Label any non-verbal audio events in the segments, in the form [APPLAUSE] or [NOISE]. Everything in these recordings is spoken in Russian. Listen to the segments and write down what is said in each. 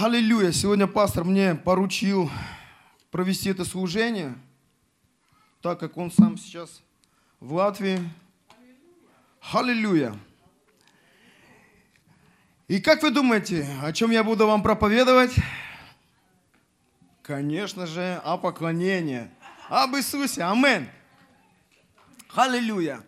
Аллилуйя. Сегодня пастор мне поручил провести это служение, так как он сам сейчас в Латвии. Аллилуйя. И как вы думаете, о чем я буду вам проповедовать? Конечно же, о поклонении. Об Иисусе. Амин. Аллилуйя.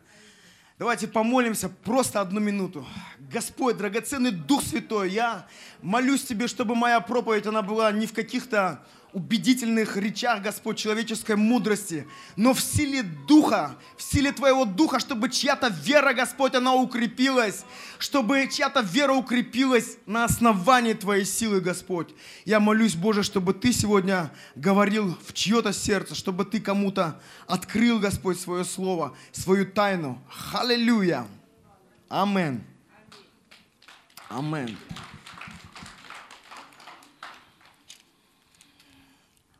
Давайте помолимся просто одну минуту. Господь, драгоценный Дух Святой, я молюсь Тебе, чтобы моя проповедь, она была не в каких-то убедительных речах, Господь, человеческой мудрости, но в силе Духа, в силе Твоего Духа, чтобы чья-то вера, Господь, она укрепилась, чтобы чья-то вера укрепилась на основании Твоей силы, Господь. Я молюсь, Боже, чтобы Ты сегодня говорил в чье-то сердце, чтобы Ты кому-то открыл, Господь, свое слово, свою тайну. Аллилуйя. Амин. Амин.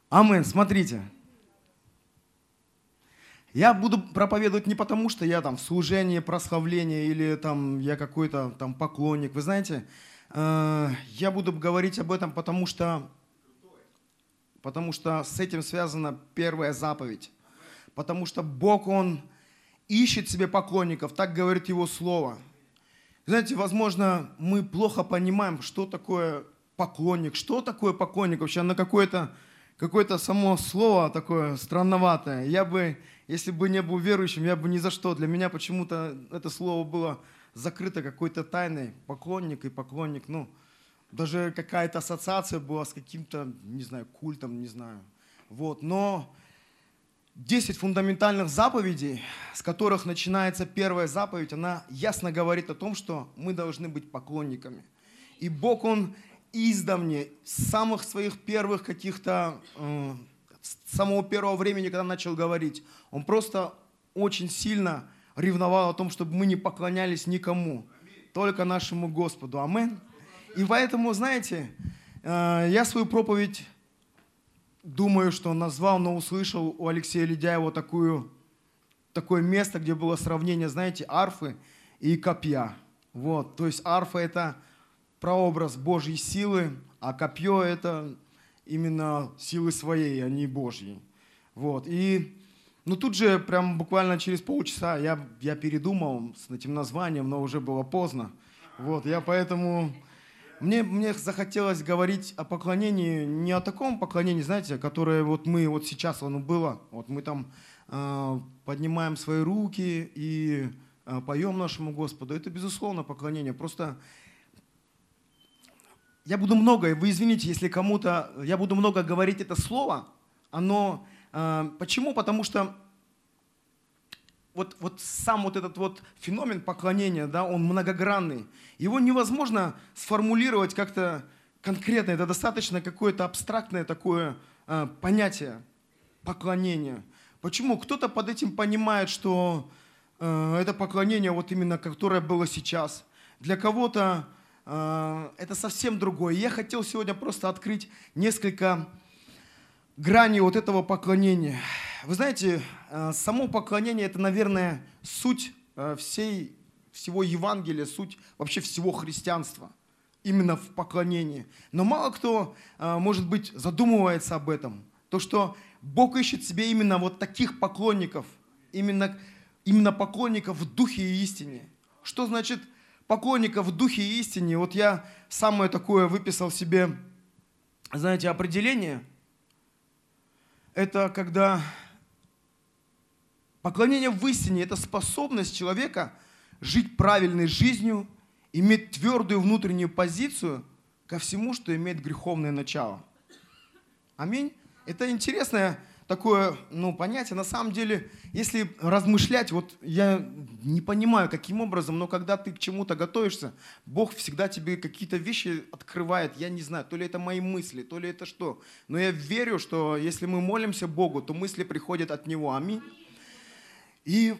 Амин. Смотрите. Я буду проповедовать не потому, что я там в служении, прославление или там я какой-то там поклонник. Вы знаете, э, я буду говорить об этом, потому что, потому что с этим связана первая заповедь. Потому что Бог, Он ищет себе поклонников, так говорит Его Слово. Знаете, возможно, мы плохо понимаем, что такое поклонник, что такое поклонник вообще, на какое-то какое-то само слово такое странноватое. Я бы, если бы не был верующим, я бы ни за что. Для меня почему-то это слово было закрыто какой-то тайной. Поклонник и поклонник, ну, даже какая-то ассоциация была с каким-то, не знаю, культом, не знаю. Вот, но 10 фундаментальных заповедей, с которых начинается первая заповедь, она ясно говорит о том, что мы должны быть поклонниками. И Бог, Он издавне, с самых своих первых каких-то, э, с самого первого времени, когда начал говорить, он просто очень сильно ревновал о том, чтобы мы не поклонялись никому, только нашему Господу. Амин. И поэтому, знаете, э, я свою проповедь думаю, что назвал, но услышал у Алексея Ледяева такую, такое место, где было сравнение, знаете, арфы и копья. Вот, то есть арфа это прообраз Божьей силы, а копье – это именно силы своей, а не Божьей. Вот. И ну, тут же, прям буквально через полчаса я, я передумал с этим названием, но уже было поздно. Вот, я поэтому... Мне, мне захотелось говорить о поклонении, не о таком поклонении, знаете, которое вот мы, вот сейчас оно было, вот мы там э, поднимаем свои руки и э, поем нашему Господу. Это, безусловно, поклонение. Просто я буду много, вы извините, если кому-то, я буду много говорить это слово, оно, э, почему? Потому что вот, вот сам вот этот вот феномен поклонения, да, он многогранный. Его невозможно сформулировать как-то конкретно, это достаточно какое-то абстрактное такое э, понятие поклонения. Почему? Кто-то под этим понимает, что э, это поклонение вот именно, которое было сейчас. Для кого-то Э, это совсем другое. Я хотел сегодня просто открыть несколько граней вот этого поклонения. Вы знаете, э, само поклонение – это, наверное, суть э, всей, всего Евангелия, суть вообще всего христианства. Именно в поклонении. Но мало кто, может быть, задумывается об этом. То, что Бог ищет себе именно вот таких поклонников, именно, именно поклонников в духе и истине. Что значит – поклонников в духе и истине. Вот я самое такое выписал себе, знаете, определение. Это когда поклонение в истине – это способность человека жить правильной жизнью, иметь твердую внутреннюю позицию ко всему, что имеет греховное начало. Аминь. Это интересная такое ну, понятие. На самом деле, если размышлять, вот я не понимаю, каким образом, но когда ты к чему-то готовишься, Бог всегда тебе какие-то вещи открывает. Я не знаю, то ли это мои мысли, то ли это что. Но я верю, что если мы молимся Богу, то мысли приходят от Него. Аминь. И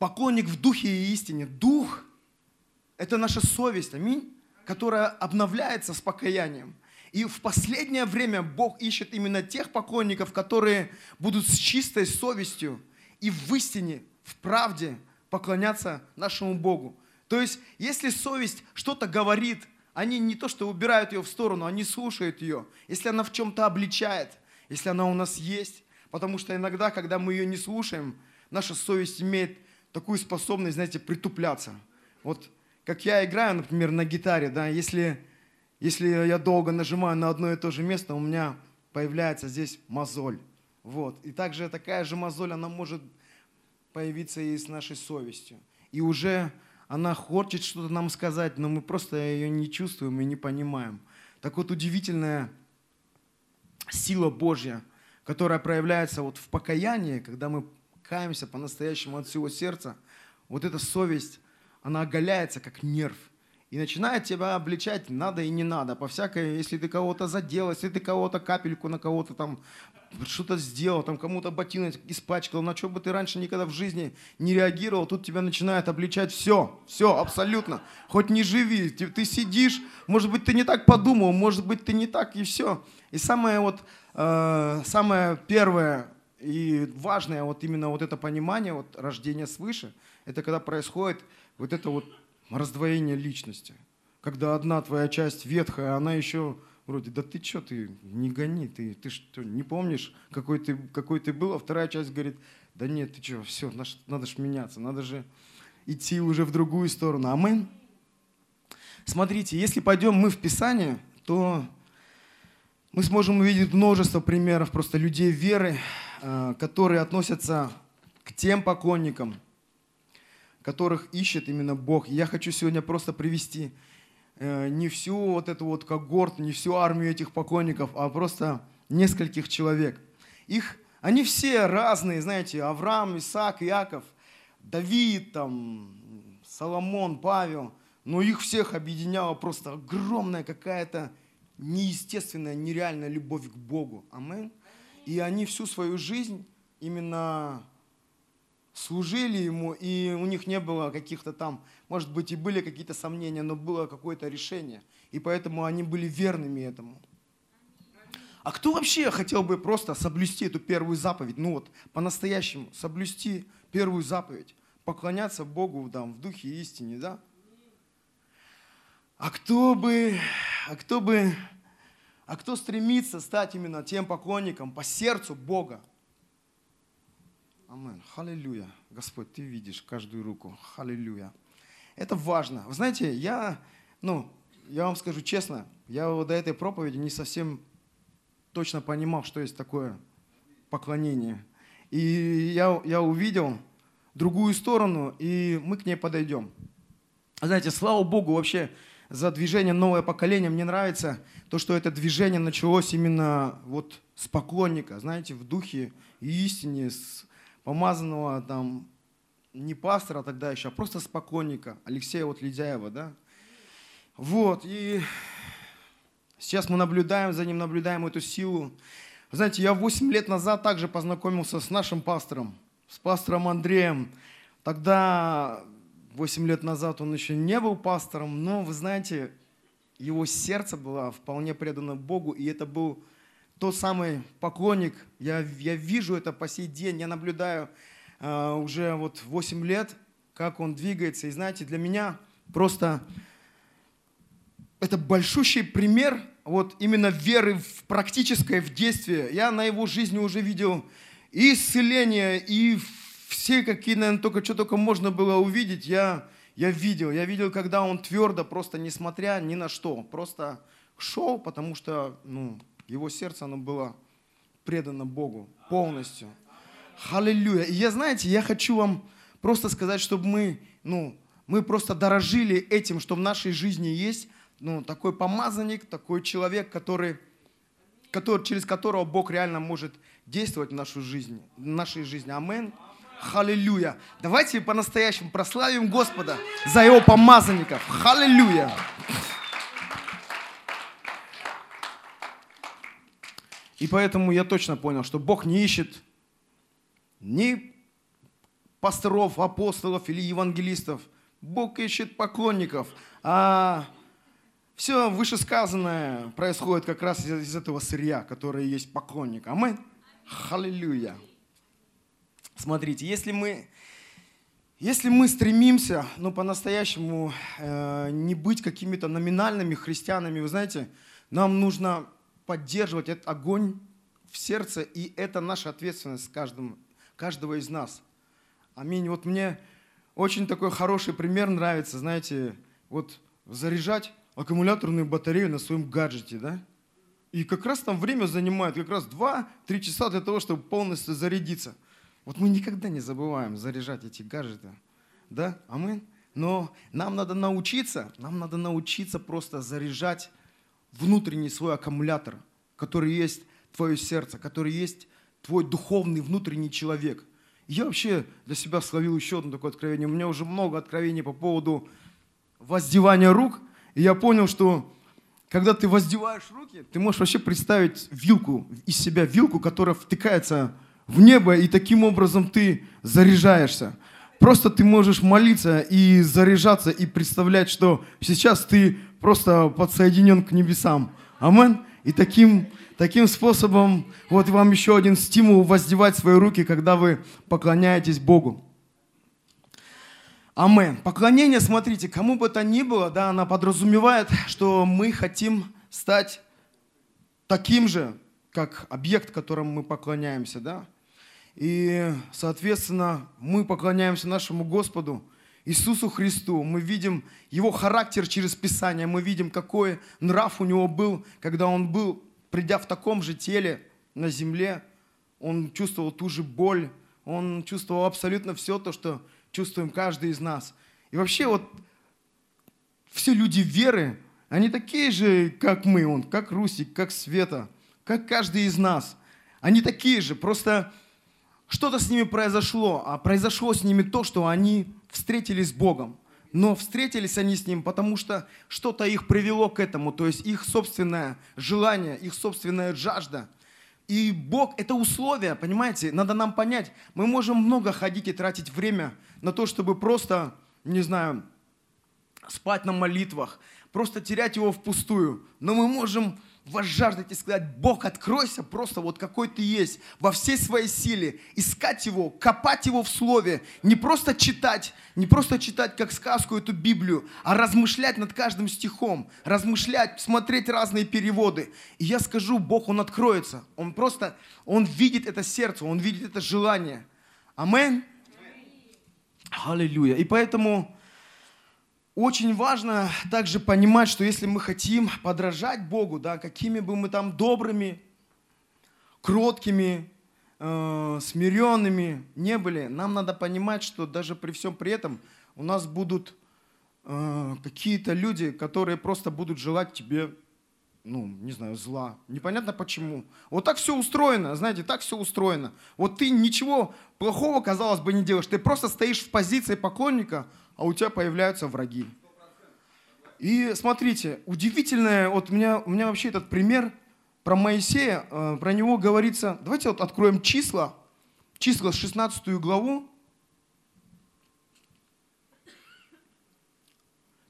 поклонник в духе и истине. Дух – это наша совесть, аминь, которая обновляется с покаянием – и в последнее время Бог ищет именно тех поклонников, которые будут с чистой совестью и в истине, в правде поклоняться нашему Богу. То есть, если совесть что-то говорит они не то что убирают ее в сторону, они слушают ее. Если она в чем-то обличает, если она у нас есть. Потому что иногда, когда мы ее не слушаем, наша совесть имеет такую способность, знаете, притупляться. Вот как я играю, например, на гитаре, да, если, если я долго нажимаю на одно и то же место, у меня появляется здесь мозоль. Вот. И также такая же мозоль, она может появиться и с нашей совестью. И уже она хочет что-то нам сказать, но мы просто ее не чувствуем и не понимаем. Так вот, удивительная сила Божья, которая проявляется вот в покаянии, когда мы каемся по-настоящему от всего сердца, вот эта совесть, она оголяется как нерв – и начинает тебя обличать надо и не надо. По всякой, если ты кого-то задел, если ты кого-то капельку на кого-то там что-то сделал, там кому-то ботинок испачкал, на что бы ты раньше никогда в жизни не реагировал, тут тебя начинает обличать все, все, абсолютно. Хоть не живи, ты, ты сидишь, может быть, ты не так подумал, может быть, ты не так, и все. И самое вот, э, самое первое и важное, вот именно вот это понимание, вот рождение свыше, это когда происходит вот это вот раздвоение личности. Когда одна твоя часть ветхая, она еще вроде, да ты что, ты не гони, ты, ты что, не помнишь, какой ты, какой ты был, а вторая часть говорит, да нет, ты что, все, надо же меняться, надо же идти уже в другую сторону. А мы, смотрите, если пойдем мы в Писание, то мы сможем увидеть множество примеров просто людей веры, э, которые относятся к тем поклонникам, которых ищет именно Бог. я хочу сегодня просто привести э, не всю вот эту вот когорт, не всю армию этих поклонников, а просто нескольких человек. Их, они все разные, знаете, Авраам, Исаак, Иаков, Давид, там, Соломон, Павел, но их всех объединяла просто огромная какая-то неестественная, нереальная любовь к Богу. Амин. И они всю свою жизнь именно служили ему, и у них не было каких-то там, может быть, и были какие-то сомнения, но было какое-то решение. И поэтому они были верными этому. А кто вообще хотел бы просто соблюсти эту первую заповедь? Ну вот, по-настоящему, соблюсти первую заповедь. Поклоняться Богу там, в духе и истине, да? А кто бы, а кто бы, а кто стремится стать именно тем поклонником по сердцу Бога? Амен. Халилюя. Господь, Ты видишь каждую руку. Халилюя. Это важно. Вы знаете, я, ну, я вам скажу честно, я до этой проповеди не совсем точно понимал, что есть такое поклонение. И я, я увидел другую сторону, и мы к ней подойдем. Знаете, слава Богу вообще за движение «Новое поколение». Мне нравится то, что это движение началось именно вот с поклонника, знаете, в духе и истине, с, помазанного там не пастора тогда еще, а просто спокойника, Алексея вот Ледяева, да. Вот, и сейчас мы наблюдаем за ним, наблюдаем эту силу. знаете, я 8 лет назад также познакомился с нашим пастором, с пастором Андреем. Тогда, 8 лет назад, он еще не был пастором, но, вы знаете, его сердце было вполне предано Богу, и это был тот самый поклонник, я, я вижу это по сей день, я наблюдаю э, уже вот 8 лет, как он двигается. И знаете, для меня просто это большущий пример вот именно веры в практическое, в действие. Я на его жизни уже видел и исцеление, и все какие, наверное, только что только можно было увидеть, я, я видел. Я видел, когда он твердо, просто несмотря ни на что, просто шел, потому что, ну, его сердце, оно было предано Богу полностью. Аллилуйя. И я, знаете, я хочу вам просто сказать, чтобы мы, ну, мы просто дорожили этим, что в нашей жизни есть, ну, такой помазанник, такой человек, который, который, через которого Бог реально может действовать в нашу жизнь, в нашей жизни. Амин. Халилюя. Давайте по-настоящему прославим Господа за Его помазанников. Халилюя. И поэтому я точно понял, что Бог не ищет ни пасторов, апостолов или евангелистов. Бог ищет поклонников. А все вышесказанное происходит как раз из, из этого сырья, которое есть поклонник. Амин. Халилюя. Смотрите, если мы Если мы стремимся, ну, по-настоящему э, не быть какими-то номинальными христианами, вы знаете, нам нужно поддерживать этот огонь в сердце, и это наша ответственность каждому, каждого из нас. Аминь. Вот мне очень такой хороший пример нравится, знаете, вот заряжать аккумуляторную батарею на своем гаджете, да? И как раз там время занимает как раз 2-3 часа для того, чтобы полностью зарядиться – вот мы никогда не забываем заряжать эти гаджеты. Да? Амин. Но нам надо научиться, нам надо научиться просто заряжать внутренний свой аккумулятор, который есть твое сердце, который есть твой духовный внутренний человек. я вообще для себя словил еще одно такое откровение. У меня уже много откровений по поводу воздевания рук. И я понял, что когда ты воздеваешь руки, ты можешь вообще представить вилку, из себя вилку, которая втыкается в небо, и таким образом ты заряжаешься. Просто ты можешь молиться и заряжаться, и представлять, что сейчас ты просто подсоединен к небесам. Амен. И таким, таким способом, вот вам еще один стимул воздевать свои руки, когда вы поклоняетесь Богу. Амен. Поклонение, смотрите, кому бы то ни было, да, она подразумевает, что мы хотим стать таким же, как объект, которому мы поклоняемся, да. И, соответственно, мы поклоняемся нашему Господу, Иисусу Христу. Мы видим Его характер через Писание. Мы видим, какой нрав у Него был, когда Он был, придя в таком же теле на земле. Он чувствовал ту же боль. Он чувствовал абсолютно все то, что чувствуем каждый из нас. И вообще вот все люди веры, они такие же, как мы, он, как Русик, как Света, как каждый из нас. Они такие же, просто что-то с ними произошло, а произошло с ними то, что они встретились с Богом. Но встретились они с Ним, потому что что-то их привело к этому, то есть их собственное желание, их собственная жажда. И Бог – это условие, понимаете? Надо нам понять, мы можем много ходить и тратить время на то, чтобы просто, не знаю, спать на молитвах, просто терять его впустую. Но мы можем вас жаждать и сказать, Бог, откройся просто вот какой ты есть, во всей своей силе, искать Его, копать Его в Слове, не просто читать, не просто читать как сказку эту Библию, а размышлять над каждым стихом, размышлять, смотреть разные переводы. И я скажу, Бог, Он откроется, Он просто, Он видит это сердце, Он видит это желание. Амин. Аллилуйя. И поэтому очень важно также понимать, что если мы хотим подражать Богу, да, какими бы мы там добрыми, кроткими, э, смиренными не были, нам надо понимать, что даже при всем при этом у нас будут э, какие-то люди, которые просто будут желать тебе, ну, не знаю, зла. Непонятно почему. Вот так все устроено, знаете, так все устроено. Вот ты ничего плохого, казалось бы, не делаешь. Ты просто стоишь в позиции поклонника, а у тебя появляются враги. И смотрите, удивительное, вот у меня, у меня вообще этот пример про Моисея, э, про него говорится, давайте вот откроем числа, числа 16 главу.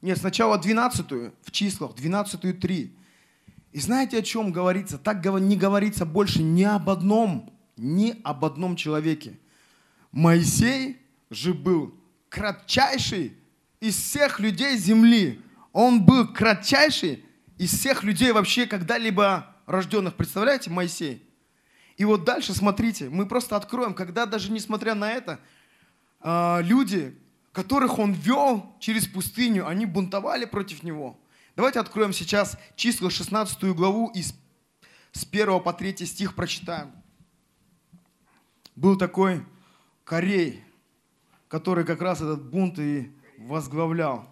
Нет, сначала 12 в числах, 12 3. И знаете, о чем говорится? Так не говорится больше ни об одном, ни об одном человеке. Моисей же был кратчайший из всех людей земли. Он был кратчайший из всех людей вообще когда-либо рожденных. Представляете, Моисей? И вот дальше, смотрите, мы просто откроем, когда даже несмотря на это, а, люди, которых он вел через пустыню, они бунтовали против него. Давайте откроем сейчас числа 16 главу и с 1 по 3 стих прочитаем. Был такой Корей, который как раз этот бунт и возглавлял.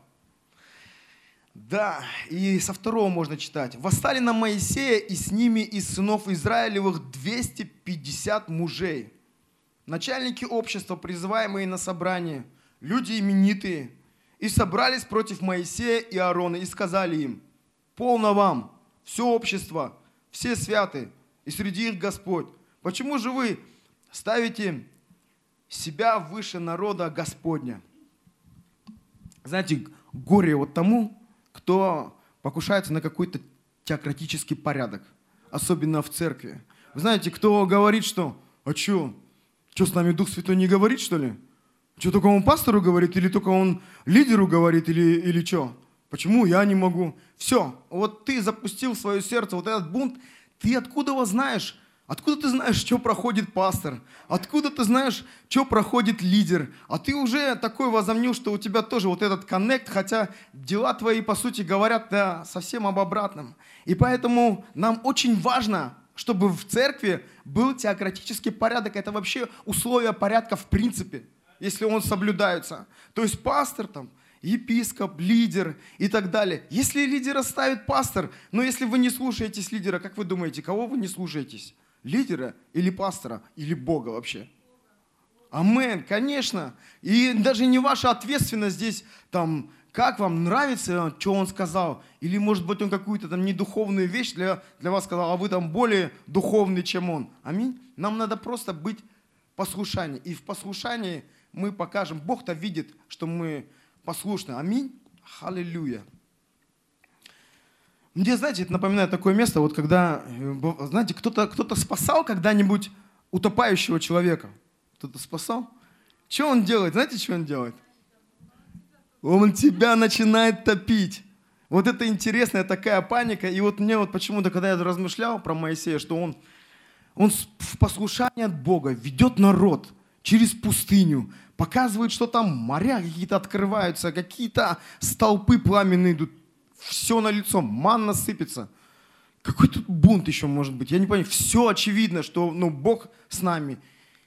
Да, и со второго можно читать. «Восстали на Моисея и с ними из сынов Израилевых 250 мужей, начальники общества, призываемые на собрание, люди именитые, и собрались против Моисея и Аарона и сказали им, полно вам, все общество, все святы, и среди их Господь. Почему же вы ставите себя выше народа Господня. Знаете, горе вот тому, кто покушается на какой-то теократический порядок, особенно в церкви. Вы знаете, кто говорит, что, а что, что с нами Дух Святой не говорит, что ли? Что, только он пастору говорит, или только он лидеру говорит, или, или что? Почему я не могу? Все, вот ты запустил в свое сердце вот этот бунт, ты откуда его знаешь? Откуда ты знаешь, что проходит пастор? Откуда ты знаешь, что проходит лидер? А ты уже такой возомнил, что у тебя тоже вот этот коннект, хотя дела твои, по сути, говорят да, совсем об обратном. И поэтому нам очень важно, чтобы в церкви был теократический порядок. Это вообще условия порядка в принципе, если он соблюдается. То есть пастор там, епископ, лидер и так далее. Если лидера ставит пастор, но если вы не слушаетесь лидера, как вы думаете, кого вы не слушаетесь? Лидера или пастора, или Бога вообще? Амен, конечно. И даже не ваша ответственность здесь, там, как вам нравится, что он сказал. Или, может быть, он какую-то там недуховную вещь для, для вас сказал, а вы там более духовный, чем он. Аминь. Нам надо просто быть послушании. И в послушании мы покажем, Бог-то видит, что мы послушны. Аминь. Аллилуйя. Мне, знаете, это напоминает такое место, вот когда, э, знаете, кто-то кто спасал когда-нибудь утопающего человека. Кто-то спасал? Что он делает? Знаете, что он делает? Он тебя начинает топить. Вот это интересная такая паника. И вот мне вот почему-то, когда я размышлял про Моисея, что он, он в послушании от Бога ведет народ через пустыню, показывает, что там моря какие-то открываются, какие-то столпы пламенные идут, все на лицо, манна сыпется. Какой тут бунт еще может быть? Я не понимаю. Все очевидно, что ну, Бог с нами.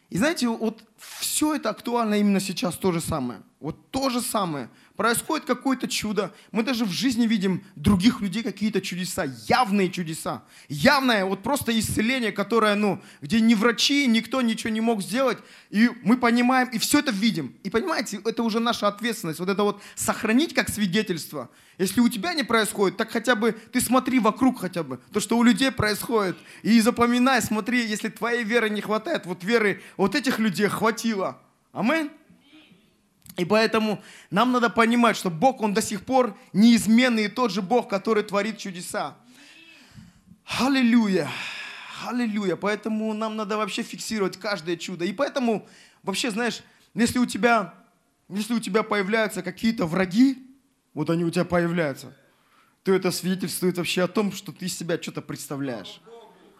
И знаете, вот все это актуально именно сейчас то же самое. Вот то же самое происходит какое-то чудо. Мы даже в жизни видим других людей какие-то чудеса, явные чудеса. Явное, вот просто исцеление, которое, ну, где ни врачи, никто ничего не мог сделать. И мы понимаем, и все это видим. И понимаете, это уже наша ответственность. Вот это вот сохранить как свидетельство. Если у тебя не происходит, так хотя бы ты смотри вокруг хотя бы. То, что у людей происходит. И запоминай, смотри, если твоей веры не хватает, вот веры вот этих людей хватило. Аминь. И поэтому нам надо понимать, что Бог, Он до сих пор неизменный и тот же Бог, который творит чудеса. Аллилуйя. Аллилуйя. Поэтому нам надо вообще фиксировать каждое чудо. И поэтому, вообще, знаешь, если у тебя, если у тебя появляются какие-то враги, вот они у тебя появляются, то это свидетельствует вообще о том, что ты из себя что-то представляешь.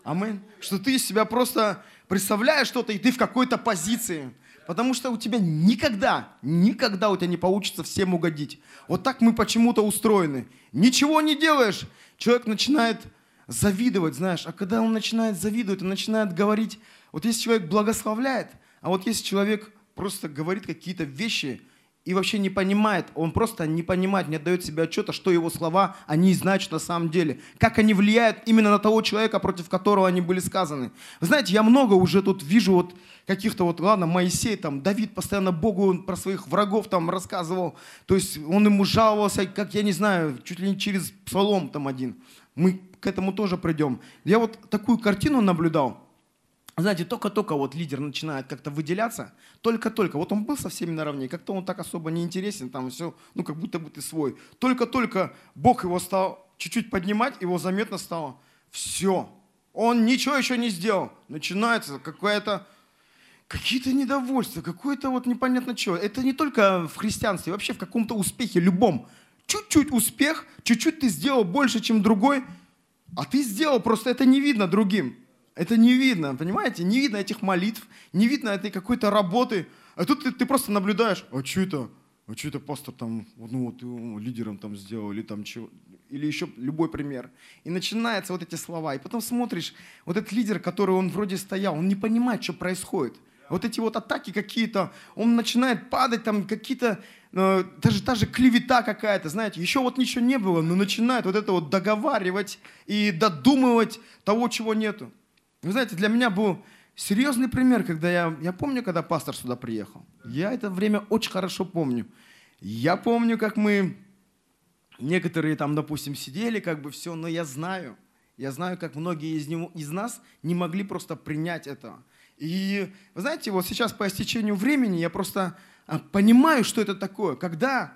Амин. Что ты из себя просто представляешь что-то, и ты в какой-то позиции – Потому что у тебя никогда, никогда у тебя не получится всем угодить. Вот так мы почему-то устроены. Ничего не делаешь, человек начинает завидовать, знаешь. А когда он начинает завидовать, он начинает говорить, вот если человек благословляет, а вот если человек просто говорит какие-то вещи, и вообще не понимает, он просто не понимает, не отдает себе отчета, что его слова, они значат на самом деле. Как они влияют именно на того человека, против которого они были сказаны. Вы знаете, я много уже тут вижу вот каких-то вот, ладно, Моисей, там, Давид постоянно Богу про своих врагов там рассказывал. То есть он ему жаловался, как, я не знаю, чуть ли не через псалом там один. Мы к этому тоже придем. Я вот такую картину наблюдал знаете, только-только вот лидер начинает как-то выделяться, только-только, вот он был со всеми наравне, как-то он так особо не интересен, там все, ну как будто бы ты свой. Только-только Бог его стал чуть-чуть поднимать, его заметно стало, все, он ничего еще не сделал. Начинается какая-то, какие-то недовольства, какое-то вот непонятно что. Это не только в христианстве, вообще в каком-то успехе, любом. Чуть-чуть успех, чуть-чуть ты сделал больше, чем другой, а ты сделал, просто это не видно другим. Это не видно, понимаете? Не видно этих молитв, не видно этой какой-то работы. А тут ты, ты просто наблюдаешь, а что это? А что это пастор там, ну вот лидером там сделал, или там чего, или еще любой пример. И начинаются вот эти слова. И потом смотришь, вот этот лидер, который он вроде стоял, он не понимает, что происходит. Вот эти вот атаки какие-то, он начинает падать, там какие-то, э, даже та же клевета какая-то, знаете, еще вот ничего не было, но начинает вот это вот договаривать и додумывать того, чего нету. Вы знаете, для меня был серьезный пример, когда я, я помню, когда пастор сюда приехал. Я это время очень хорошо помню. Я помню, как мы, некоторые там, допустим, сидели, как бы все, но я знаю, я знаю, как многие из, него, из нас не могли просто принять это. И вы знаете, вот сейчас по истечению времени я просто а, понимаю, что это такое, когда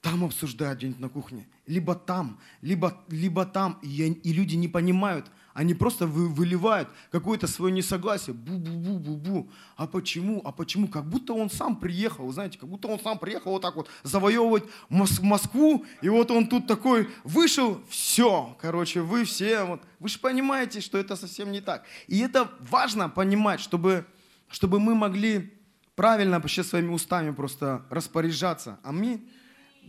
там обсуждают где-нибудь на кухне, либо там, либо, либо там, и, и люди не понимают, они просто вы, выливают какое-то свое несогласие. Бу-бу-бу-бу-бу. А почему? А почему? Как будто он сам приехал, знаете, как будто он сам приехал вот так вот завоевывать Мос- Москву, и вот он тут такой вышел, все, короче, вы все, вот, вы же понимаете, что это совсем не так. И это важно понимать, чтобы, чтобы мы могли правильно вообще своими устами просто распоряжаться. Аминь.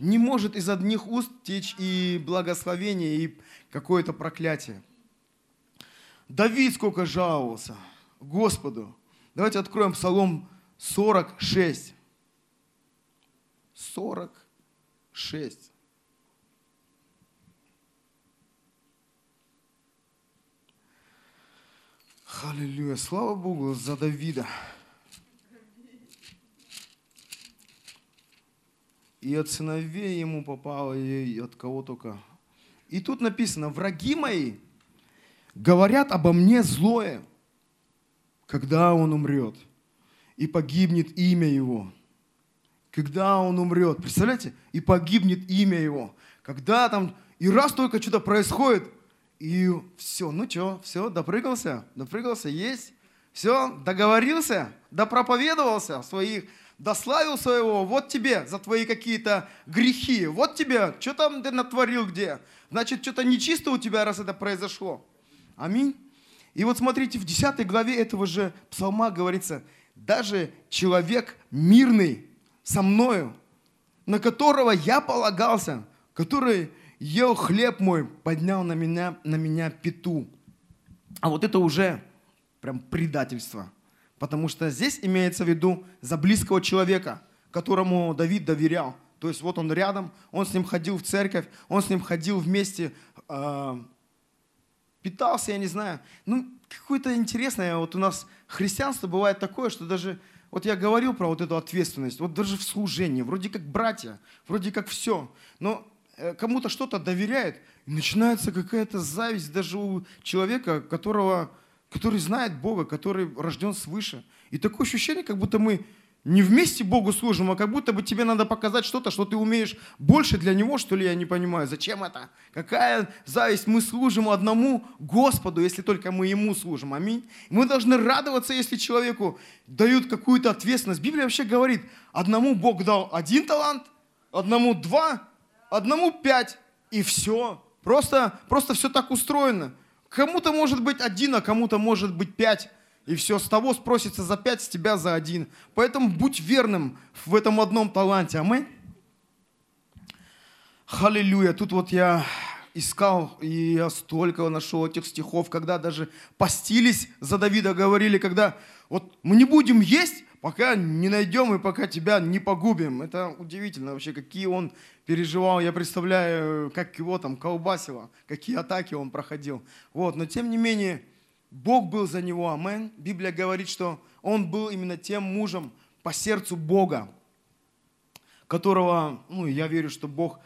Не может из одних уст течь и благословение, и какое-то проклятие. Давид сколько жаловался Господу. Давайте откроем Псалом 46. 46. Аллилуйя. Слава Богу за Давида. И от сыновей ему попало, и от кого только. И тут написано, враги мои говорят обо мне злое, когда он умрет, и погибнет имя его. Когда он умрет, представляете? И погибнет имя его. Когда там, и раз только что-то происходит, и все, ну что, все, допрыгался, допрыгался, есть, все, договорился, допроповедовался своих дославил своего, вот тебе за твои какие-то грехи, вот тебе, что там ты натворил где? Значит, что-то нечисто у тебя, раз это произошло. Аминь. И вот смотрите, в 10 главе этого же псалма говорится, даже человек мирный со мною, на которого я полагался, который ел хлеб мой, поднял на меня, на меня пету. А вот это уже прям предательство – Потому что здесь имеется в виду за близкого человека, которому Давид доверял. То есть вот он рядом, он с ним ходил в церковь, он с ним ходил вместе, э, питался, я не знаю. Ну, какое-то интересное, вот у нас христианство бывает такое, что даже, вот я говорил про вот эту ответственность, вот даже в служении, вроде как братья, вроде как все, но э, кому-то что-то доверяет, и начинается какая-то зависть даже у человека, которого который знает Бога, который рожден свыше. И такое ощущение, как будто мы не вместе Богу служим, а как будто бы тебе надо показать что-то, что ты умеешь больше для Него, что ли, я не понимаю. Зачем это? Какая зависть? Мы служим одному Господу, если только мы Ему служим. Аминь. Мы должны радоваться, если человеку дают какую-то ответственность. Библия вообще говорит, одному Бог дал один талант, одному два, одному пять, и все. Просто, просто все так устроено. Кому-то может быть один, а кому-то может быть пять. И все, с того спросится за пять, с тебя за один. Поэтому будь верным в этом одном таланте. Аминь. Халилюя. Тут вот я искал, и я столько нашел этих стихов, когда даже постились за Давида, говорили, когда вот мы не будем есть, пока не найдем и пока тебя не погубим. Это удивительно вообще, какие он переживал. Я представляю, как его там колбасило, какие атаки он проходил. Вот, но тем не менее, Бог был за него, амен. Библия говорит, что он был именно тем мужем по сердцу Бога, которого, ну, я верю, что Бог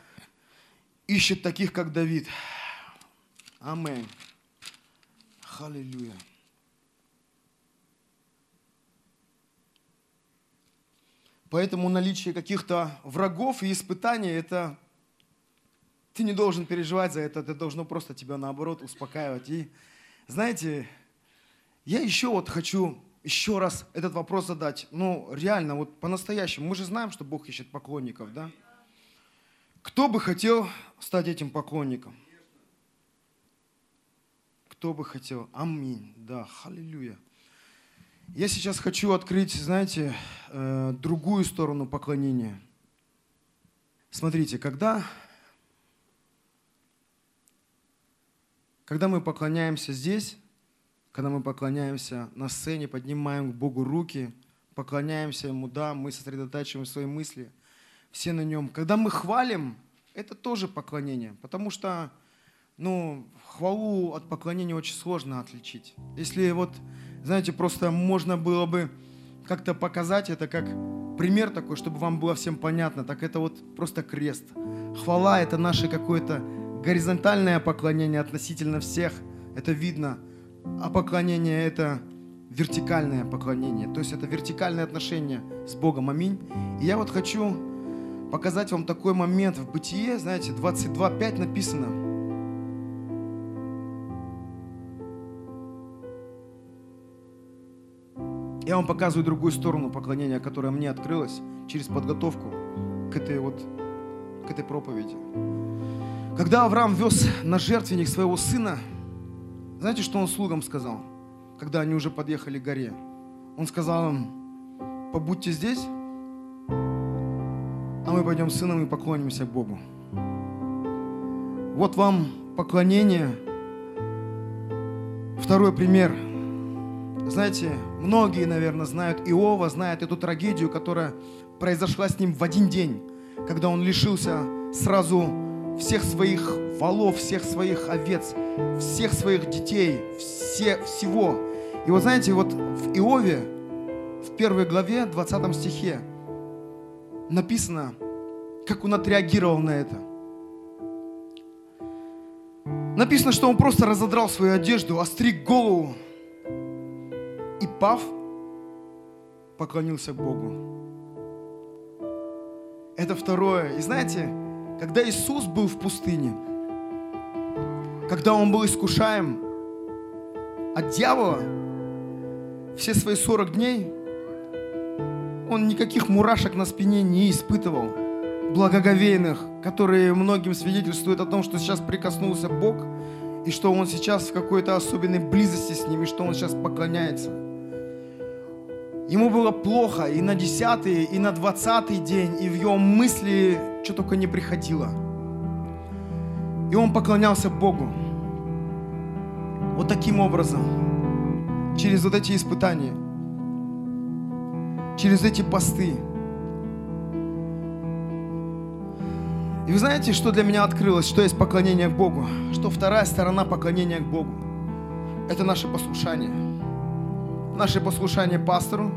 ищет таких, как Давид. Аминь. Аллилуйя. Поэтому наличие каких-то врагов и испытаний, это ты не должен переживать за это, это должно просто тебя наоборот успокаивать. И знаете, я еще вот хочу еще раз этот вопрос задать. Ну, реально, вот по-настоящему. Мы же знаем, что Бог ищет поклонников, да? Кто бы хотел стать этим поклонником? Кто бы хотел? Аминь. Да, аллилуйя. Я сейчас хочу открыть, знаете, э, другую сторону поклонения. Смотрите, когда, когда мы поклоняемся здесь, когда мы поклоняемся на сцене, поднимаем к Богу руки, поклоняемся Ему, да, мы сосредотачиваем свои мысли, все на Нем. Когда мы хвалим, это тоже поклонение, потому что, ну, хвалу от поклонения очень сложно отличить. Если вот знаете, просто можно было бы как-то показать это как пример такой, чтобы вам было всем понятно. Так это вот просто крест. Хвала – это наше какое-то горизонтальное поклонение относительно всех, это видно, а поклонение это вертикальное поклонение, то есть это вертикальное отношение с Богом. Аминь. И я вот хочу показать вам такой момент в Бытие, знаете, 22.5 написано. Я вам показываю другую сторону поклонения, которая мне открылась через подготовку к этой вот, к этой проповеди. Когда Авраам вез на жертвенник своего сына, знаете, что он слугам сказал, когда они уже подъехали к горе? Он сказал им, побудьте здесь, а мы пойдем с сыном и поклонимся Богу. Вот вам поклонение. Второй пример. Знаете, многие, наверное, знают Иова, знают эту трагедию, которая произошла с ним в один день, когда он лишился сразу всех своих волов, всех своих овец, всех своих детей, все, всего. И вот знаете, вот в Иове, в первой главе, 20 стихе, написано, как он отреагировал на это. Написано, что он просто разодрал свою одежду, остриг голову и, пав, поклонился Богу. Это второе. И знаете, когда Иисус был в пустыне, когда Он был искушаем от дьявола, все свои 40 дней Он никаких мурашек на спине не испытывал, благоговейных, которые многим свидетельствуют о том, что сейчас прикоснулся Бог, и что Он сейчас в какой-то особенной близости с Ним, и что Он сейчас поклоняется. Ему было плохо и на десятый, и на двадцатый день, и в его мысли что только не приходило. И он поклонялся Богу. Вот таким образом, через вот эти испытания, через эти посты. И вы знаете, что для меня открылось, что есть поклонение к Богу? Что вторая сторона поклонения к Богу – это наше послушание. Наше послушание пастору,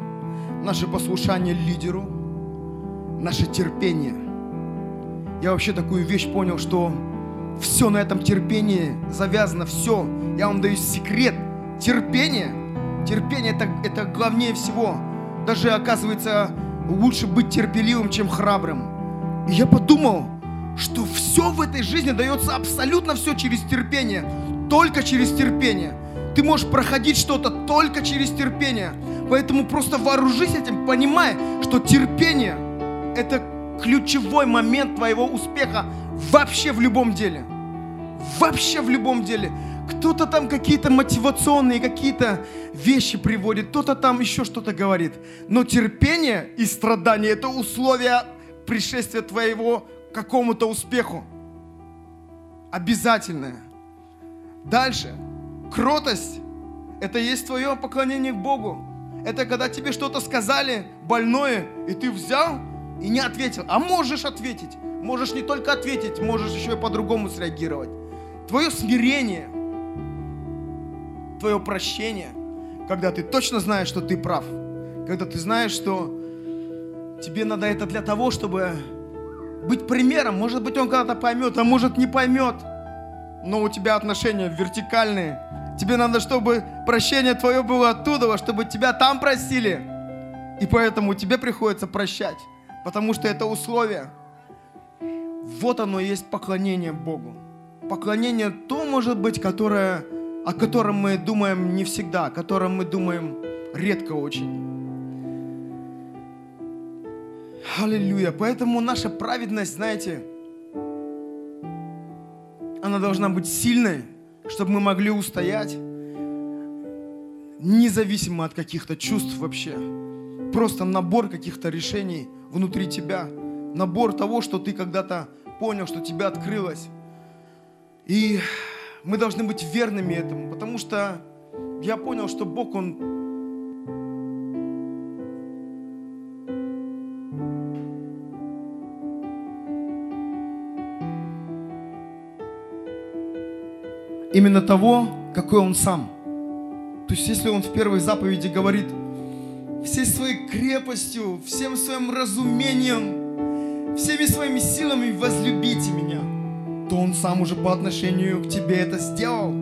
наше послушание лидеру, наше терпение – я вообще такую вещь понял, что все на этом терпении завязано, все. Я вам даю секрет. Терпение, терпение это, это главнее всего. Даже оказывается лучше быть терпеливым, чем храбрым. И я подумал, что все в этой жизни дается абсолютно все через терпение. Только через терпение. Ты можешь проходить что-то только через терпение. Поэтому просто вооружись этим, понимая, что терпение – это ключевой момент твоего успеха вообще в любом деле. Вообще в любом деле. Кто-то там какие-то мотивационные какие-то вещи приводит, кто-то там еще что-то говорит. Но терпение и страдание – это условия пришествия твоего какому-то успеху. Обязательное. Дальше. Кротость – это есть твое поклонение к Богу. Это когда тебе что-то сказали больное, и ты взял – и не ответил. А можешь ответить. Можешь не только ответить, можешь еще и по-другому среагировать. Твое смирение, твое прощение, когда ты точно знаешь, что ты прав, когда ты знаешь, что тебе надо это для того, чтобы быть примером. Может быть, он когда-то поймет, а может не поймет. Но у тебя отношения вертикальные. Тебе надо, чтобы прощение твое было оттуда, чтобы тебя там просили. И поэтому тебе приходится прощать потому что это условие. Вот оно и есть поклонение Богу. Поклонение то, может быть, которое, о котором мы думаем не всегда, о котором мы думаем редко очень. Аллилуйя. Поэтому наша праведность, знаете, она должна быть сильной, чтобы мы могли устоять, независимо от каких-то чувств вообще. Просто набор каких-то решений – внутри тебя. Набор того, что ты когда-то понял, что тебя открылось. И мы должны быть верными этому, потому что я понял, что Бог, Он именно того, какой Он сам. То есть, если Он в первой заповеди говорит – всей своей крепостью, всем своим разумением, всеми своими силами возлюбите меня, то Он сам уже по отношению к тебе это сделал.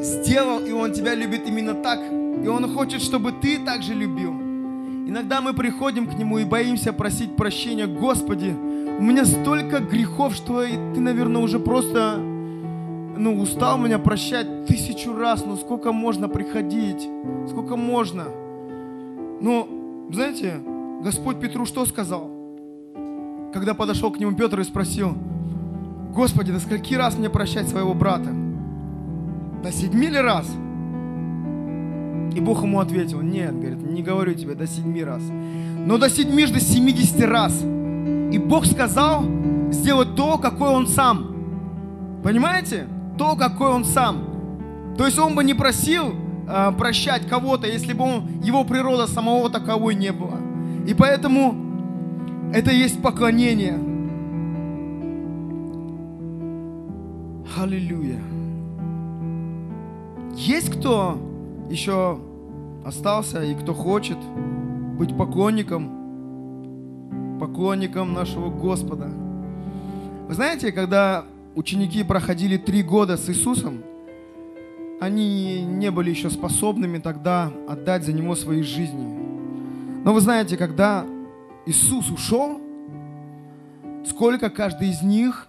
Сделал, и Он тебя любит именно так. И Он хочет, чтобы ты также любил. Иногда мы приходим к Нему и боимся просить прощения. Господи, у меня столько грехов, что ты, наверное, уже просто ну, устал меня прощать тысячу раз, ну сколько можно приходить, сколько можно. Но, знаете, Господь Петру что сказал? Когда подошел к нему Петр и спросил, Господи, до скольки раз мне прощать своего брата? До седьми ли раз? И Бог ему ответил, нет, говорит, не говорю тебе до седьми раз, но до седьми до семидесяти раз. И Бог сказал сделать то, какой Он сам. Понимаете? То, какой Он сам. То есть Он бы не просил э, прощать кого-то, если бы он, его природа самого таковой не была. И поэтому это есть поклонение. Аллилуйя. Есть кто еще остался и кто хочет быть поклонником, поклонником нашего Господа. Вы знаете, когда ученики проходили три года с Иисусом, они не были еще способными тогда отдать за Него свои жизни. Но вы знаете, когда Иисус ушел, сколько каждый из них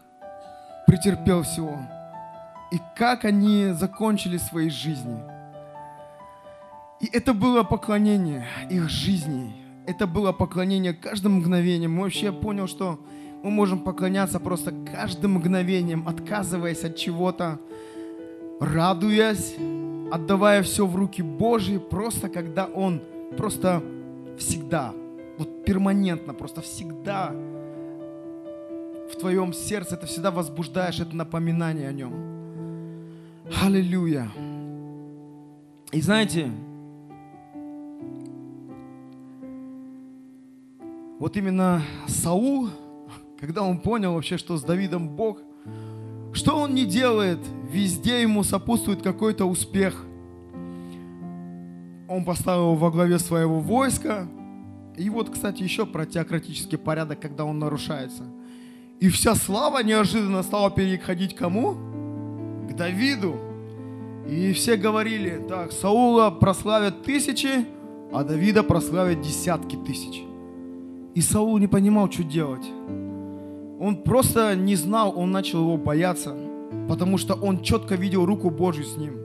претерпел всего, и как они закончили свои жизни – и это было поклонение их жизни. Это было поклонение каждым мгновением. Мы вообще понял, что мы можем поклоняться просто каждым мгновением, отказываясь от чего-то, радуясь, отдавая все в руки Божьи, просто когда Он просто всегда, вот перманентно, просто всегда в твоем сердце, ты всегда возбуждаешь это напоминание о Нем. Аллилуйя. И знаете, вот именно Саул, [LAUGHS] когда он понял вообще, что с Давидом Бог, что он не делает, везде ему сопутствует какой-то успех. Он поставил его во главе своего войска. И вот, кстати, еще про теократический порядок, когда он нарушается. И вся слава неожиданно стала переходить кому? К Давиду. И все говорили, так, Саула прославят тысячи, а Давида прославят десятки тысяч. И Саул не понимал, что делать. Он просто не знал, он начал его бояться, потому что он четко видел руку Божью с ним.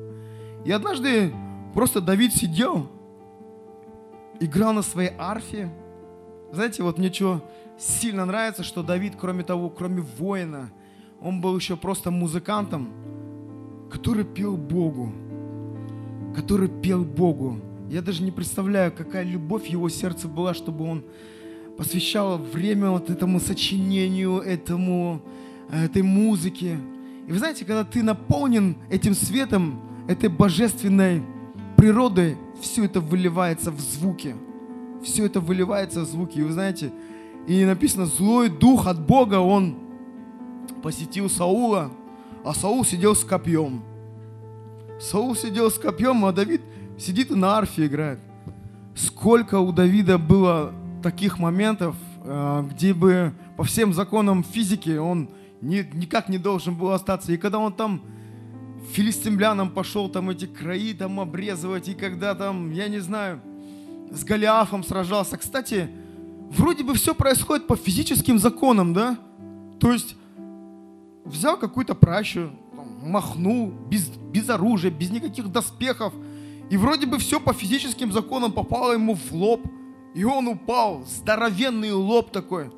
И однажды просто Давид сидел, играл на своей арфе. Знаете, вот мне что сильно нравится, что Давид, кроме того, кроме воина, он был еще просто музыкантом, который пел Богу. Который пел Богу. Я даже не представляю, какая любовь в его сердце была, чтобы он посвящала время вот этому сочинению, этому, э, этой музыке. И вы знаете, когда ты наполнен этим светом, этой божественной природой, все это выливается в звуки. Все это выливается в звуки. И вы знаете, и написано, злой дух от Бога, он посетил Саула, а Саул сидел с копьем. Саул сидел с копьем, а Давид сидит и на арфе играет. Сколько у Давида было таких моментов, э, где бы по всем законам физики он ни, никак не должен был остаться. И когда он там филистимлянам пошел там эти краи там обрезывать, и когда там, я не знаю, с Голиафом сражался. Кстати, вроде бы все происходит по физическим законам, да? То есть взял какую-то пращу, махнул без, без оружия, без никаких доспехов, и вроде бы все по физическим законам попало ему в лоб – и он упал, здоровенный лоб такой.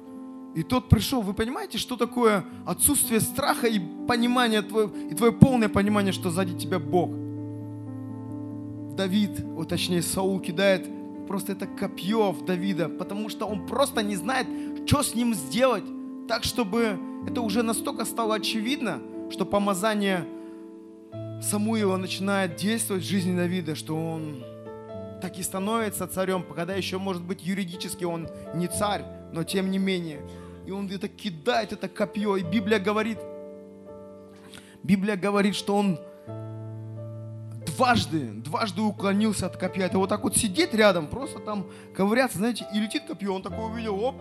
И тот пришел, вы понимаете, что такое отсутствие страха и понимание твое, и твое полное понимание, что сзади тебя Бог. Давид, вот точнее Саул кидает просто это копье в Давида, потому что он просто не знает, что с ним сделать, так, чтобы это уже настолько стало очевидно, что помазание Самуила начинает действовать в жизни Давида, что он так и становится царем, когда еще, может быть, юридически он не царь, но тем не менее. И он где-то кидает это копье. И Библия говорит, Библия говорит, что он дважды, дважды уклонился от копья. Это вот так вот сидеть рядом, просто там ковыряться, знаете, и летит копье. Он такой увидел, оп,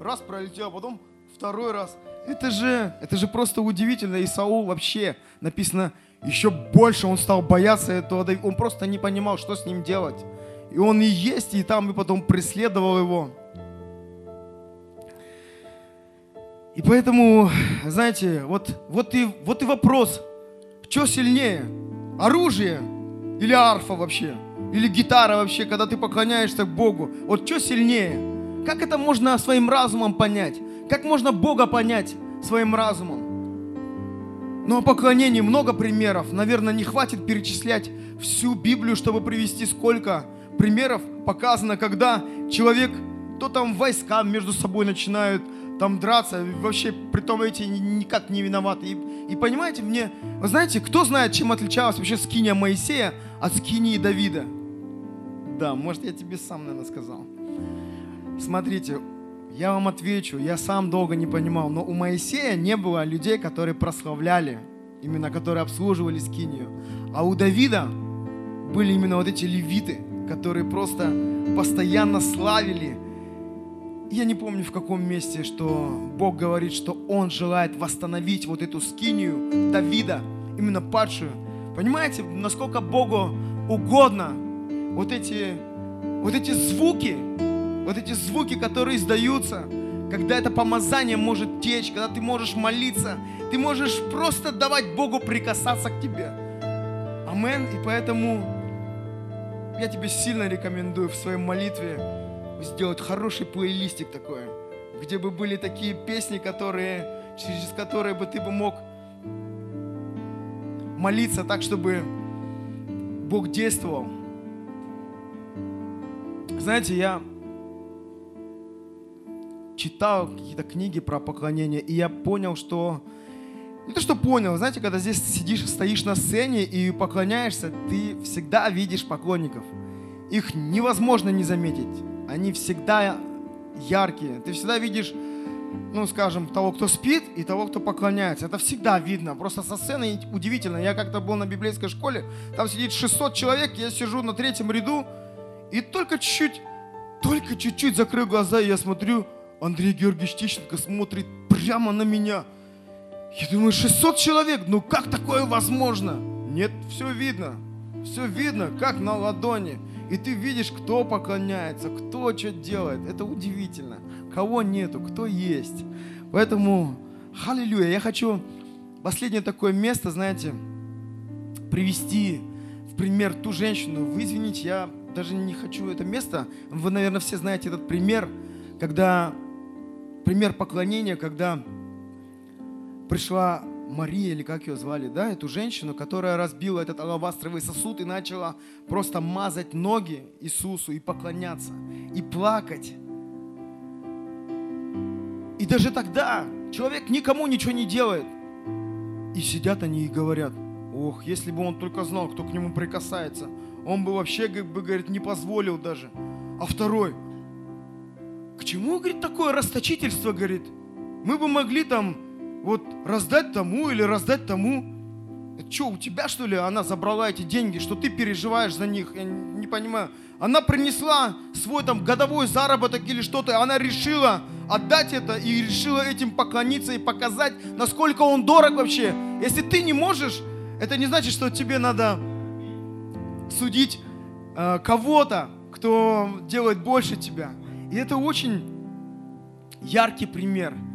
раз пролетел, а потом второй раз. Это же, это же просто удивительно. И Саул вообще написано, еще больше он стал бояться этого. Он просто не понимал, что с ним делать. И он и есть, и там и потом преследовал его. И поэтому, знаете, вот, вот, и, вот и вопрос, Что сильнее? Оружие или арфа вообще? Или гитара вообще, когда ты поклоняешься Богу? Вот что сильнее? Как это можно своим разумом понять? Как можно Бога понять своим разумом? Ну, о поклонении много примеров. Наверное, не хватит перечислять всю Библию, чтобы привести сколько примеров показано, когда человек, то там войска между собой начинают там драться, вообще при том эти никак не виноваты. И, и понимаете, мне, вы знаете, кто знает, чем отличалась вообще скиния Моисея от скинии Давида? Да, может, я тебе сам, наверное, сказал. Смотрите, я вам отвечу, я сам долго не понимал, но у Моисея не было людей, которые прославляли, именно которые обслуживали скинию. А у Давида были именно вот эти левиты, которые просто постоянно славили я не помню в каком месте, что Бог говорит, что Он желает восстановить вот эту скинию Давида, именно падшую. Понимаете, насколько Богу угодно вот эти, вот эти звуки, вот эти звуки, которые издаются, когда это помазание может течь, когда ты можешь молиться, ты можешь просто давать Богу прикасаться к тебе. Амен. И поэтому я тебе сильно рекомендую в своей молитве сделать хороший плейлистик такой, где бы были такие песни, которые, через которые бы ты бы мог молиться так, чтобы Бог действовал. Знаете, я читал какие-то книги про поклонение, и я понял, что... Не то, что понял, знаете, когда здесь сидишь, стоишь на сцене и поклоняешься, ты всегда видишь поклонников. Их невозможно не заметить они всегда яркие. Ты всегда видишь, ну, скажем, того, кто спит, и того, кто поклоняется. Это всегда видно. Просто со сцены удивительно. Я как-то был на библейской школе, там сидит 600 человек, я сижу на третьем ряду, и только чуть-чуть, только чуть-чуть закрыл глаза, и я смотрю, Андрей Георгиевич Тищенко смотрит прямо на меня. Я думаю, 600 человек, ну как такое возможно? Нет, все видно. Все видно, как на ладони. И ты видишь, кто поклоняется, кто что делает. Это удивительно. Кого нету, кто есть. Поэтому, аллилуйя, я хочу последнее такое место, знаете, привести в пример ту женщину. Вы извините, я даже не хочу это место. Вы, наверное, все знаете этот пример, когда пример поклонения, когда пришла Мария, или как ее звали, да, эту женщину, которая разбила этот алавастровый сосуд и начала просто мазать ноги Иисусу и поклоняться, и плакать. И даже тогда человек никому ничего не делает. И сидят они и говорят, ох, если бы он только знал, кто к нему прикасается, он бы вообще, как бы, говорит, не позволил даже. А второй, к чему, говорит, такое расточительство, говорит? Мы бы могли там вот раздать тому или раздать тому. Что, у тебя что ли она забрала эти деньги, что ты переживаешь за них? Я не понимаю. Она принесла свой там годовой заработок или что-то, она решила отдать это и решила этим поклониться и показать, насколько он дорог вообще. Если ты не можешь, это не значит, что тебе надо судить э, кого-то, кто делает больше тебя. И это очень яркий пример –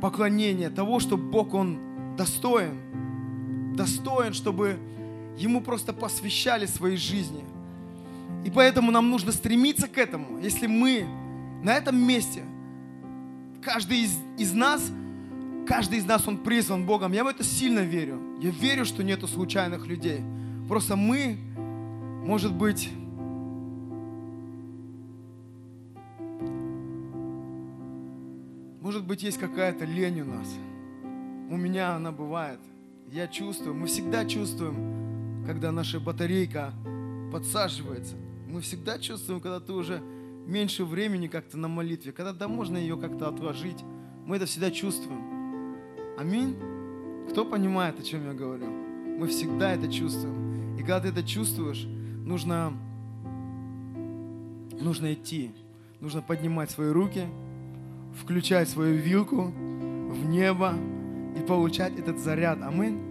поклонения, того, что Бог, Он достоин. Достоин, чтобы Ему просто посвящали своей жизни. И поэтому нам нужно стремиться к этому. Если мы на этом месте, каждый из, из нас, каждый из нас, он призван Богом. Я в это сильно верю. Я верю, что нету случайных людей. Просто мы, может быть, Может быть, есть какая-то лень у нас. У меня она бывает. Я чувствую, мы всегда чувствуем, когда наша батарейка подсаживается. Мы всегда чувствуем, когда ты уже меньше времени как-то на молитве, когда да, можно ее как-то отложить. Мы это всегда чувствуем. Аминь. Кто понимает, о чем я говорю? Мы всегда это чувствуем. И когда ты это чувствуешь, нужно, нужно идти. Нужно поднимать свои руки, включать свою вилку в небо и получать этот заряд. Аминь.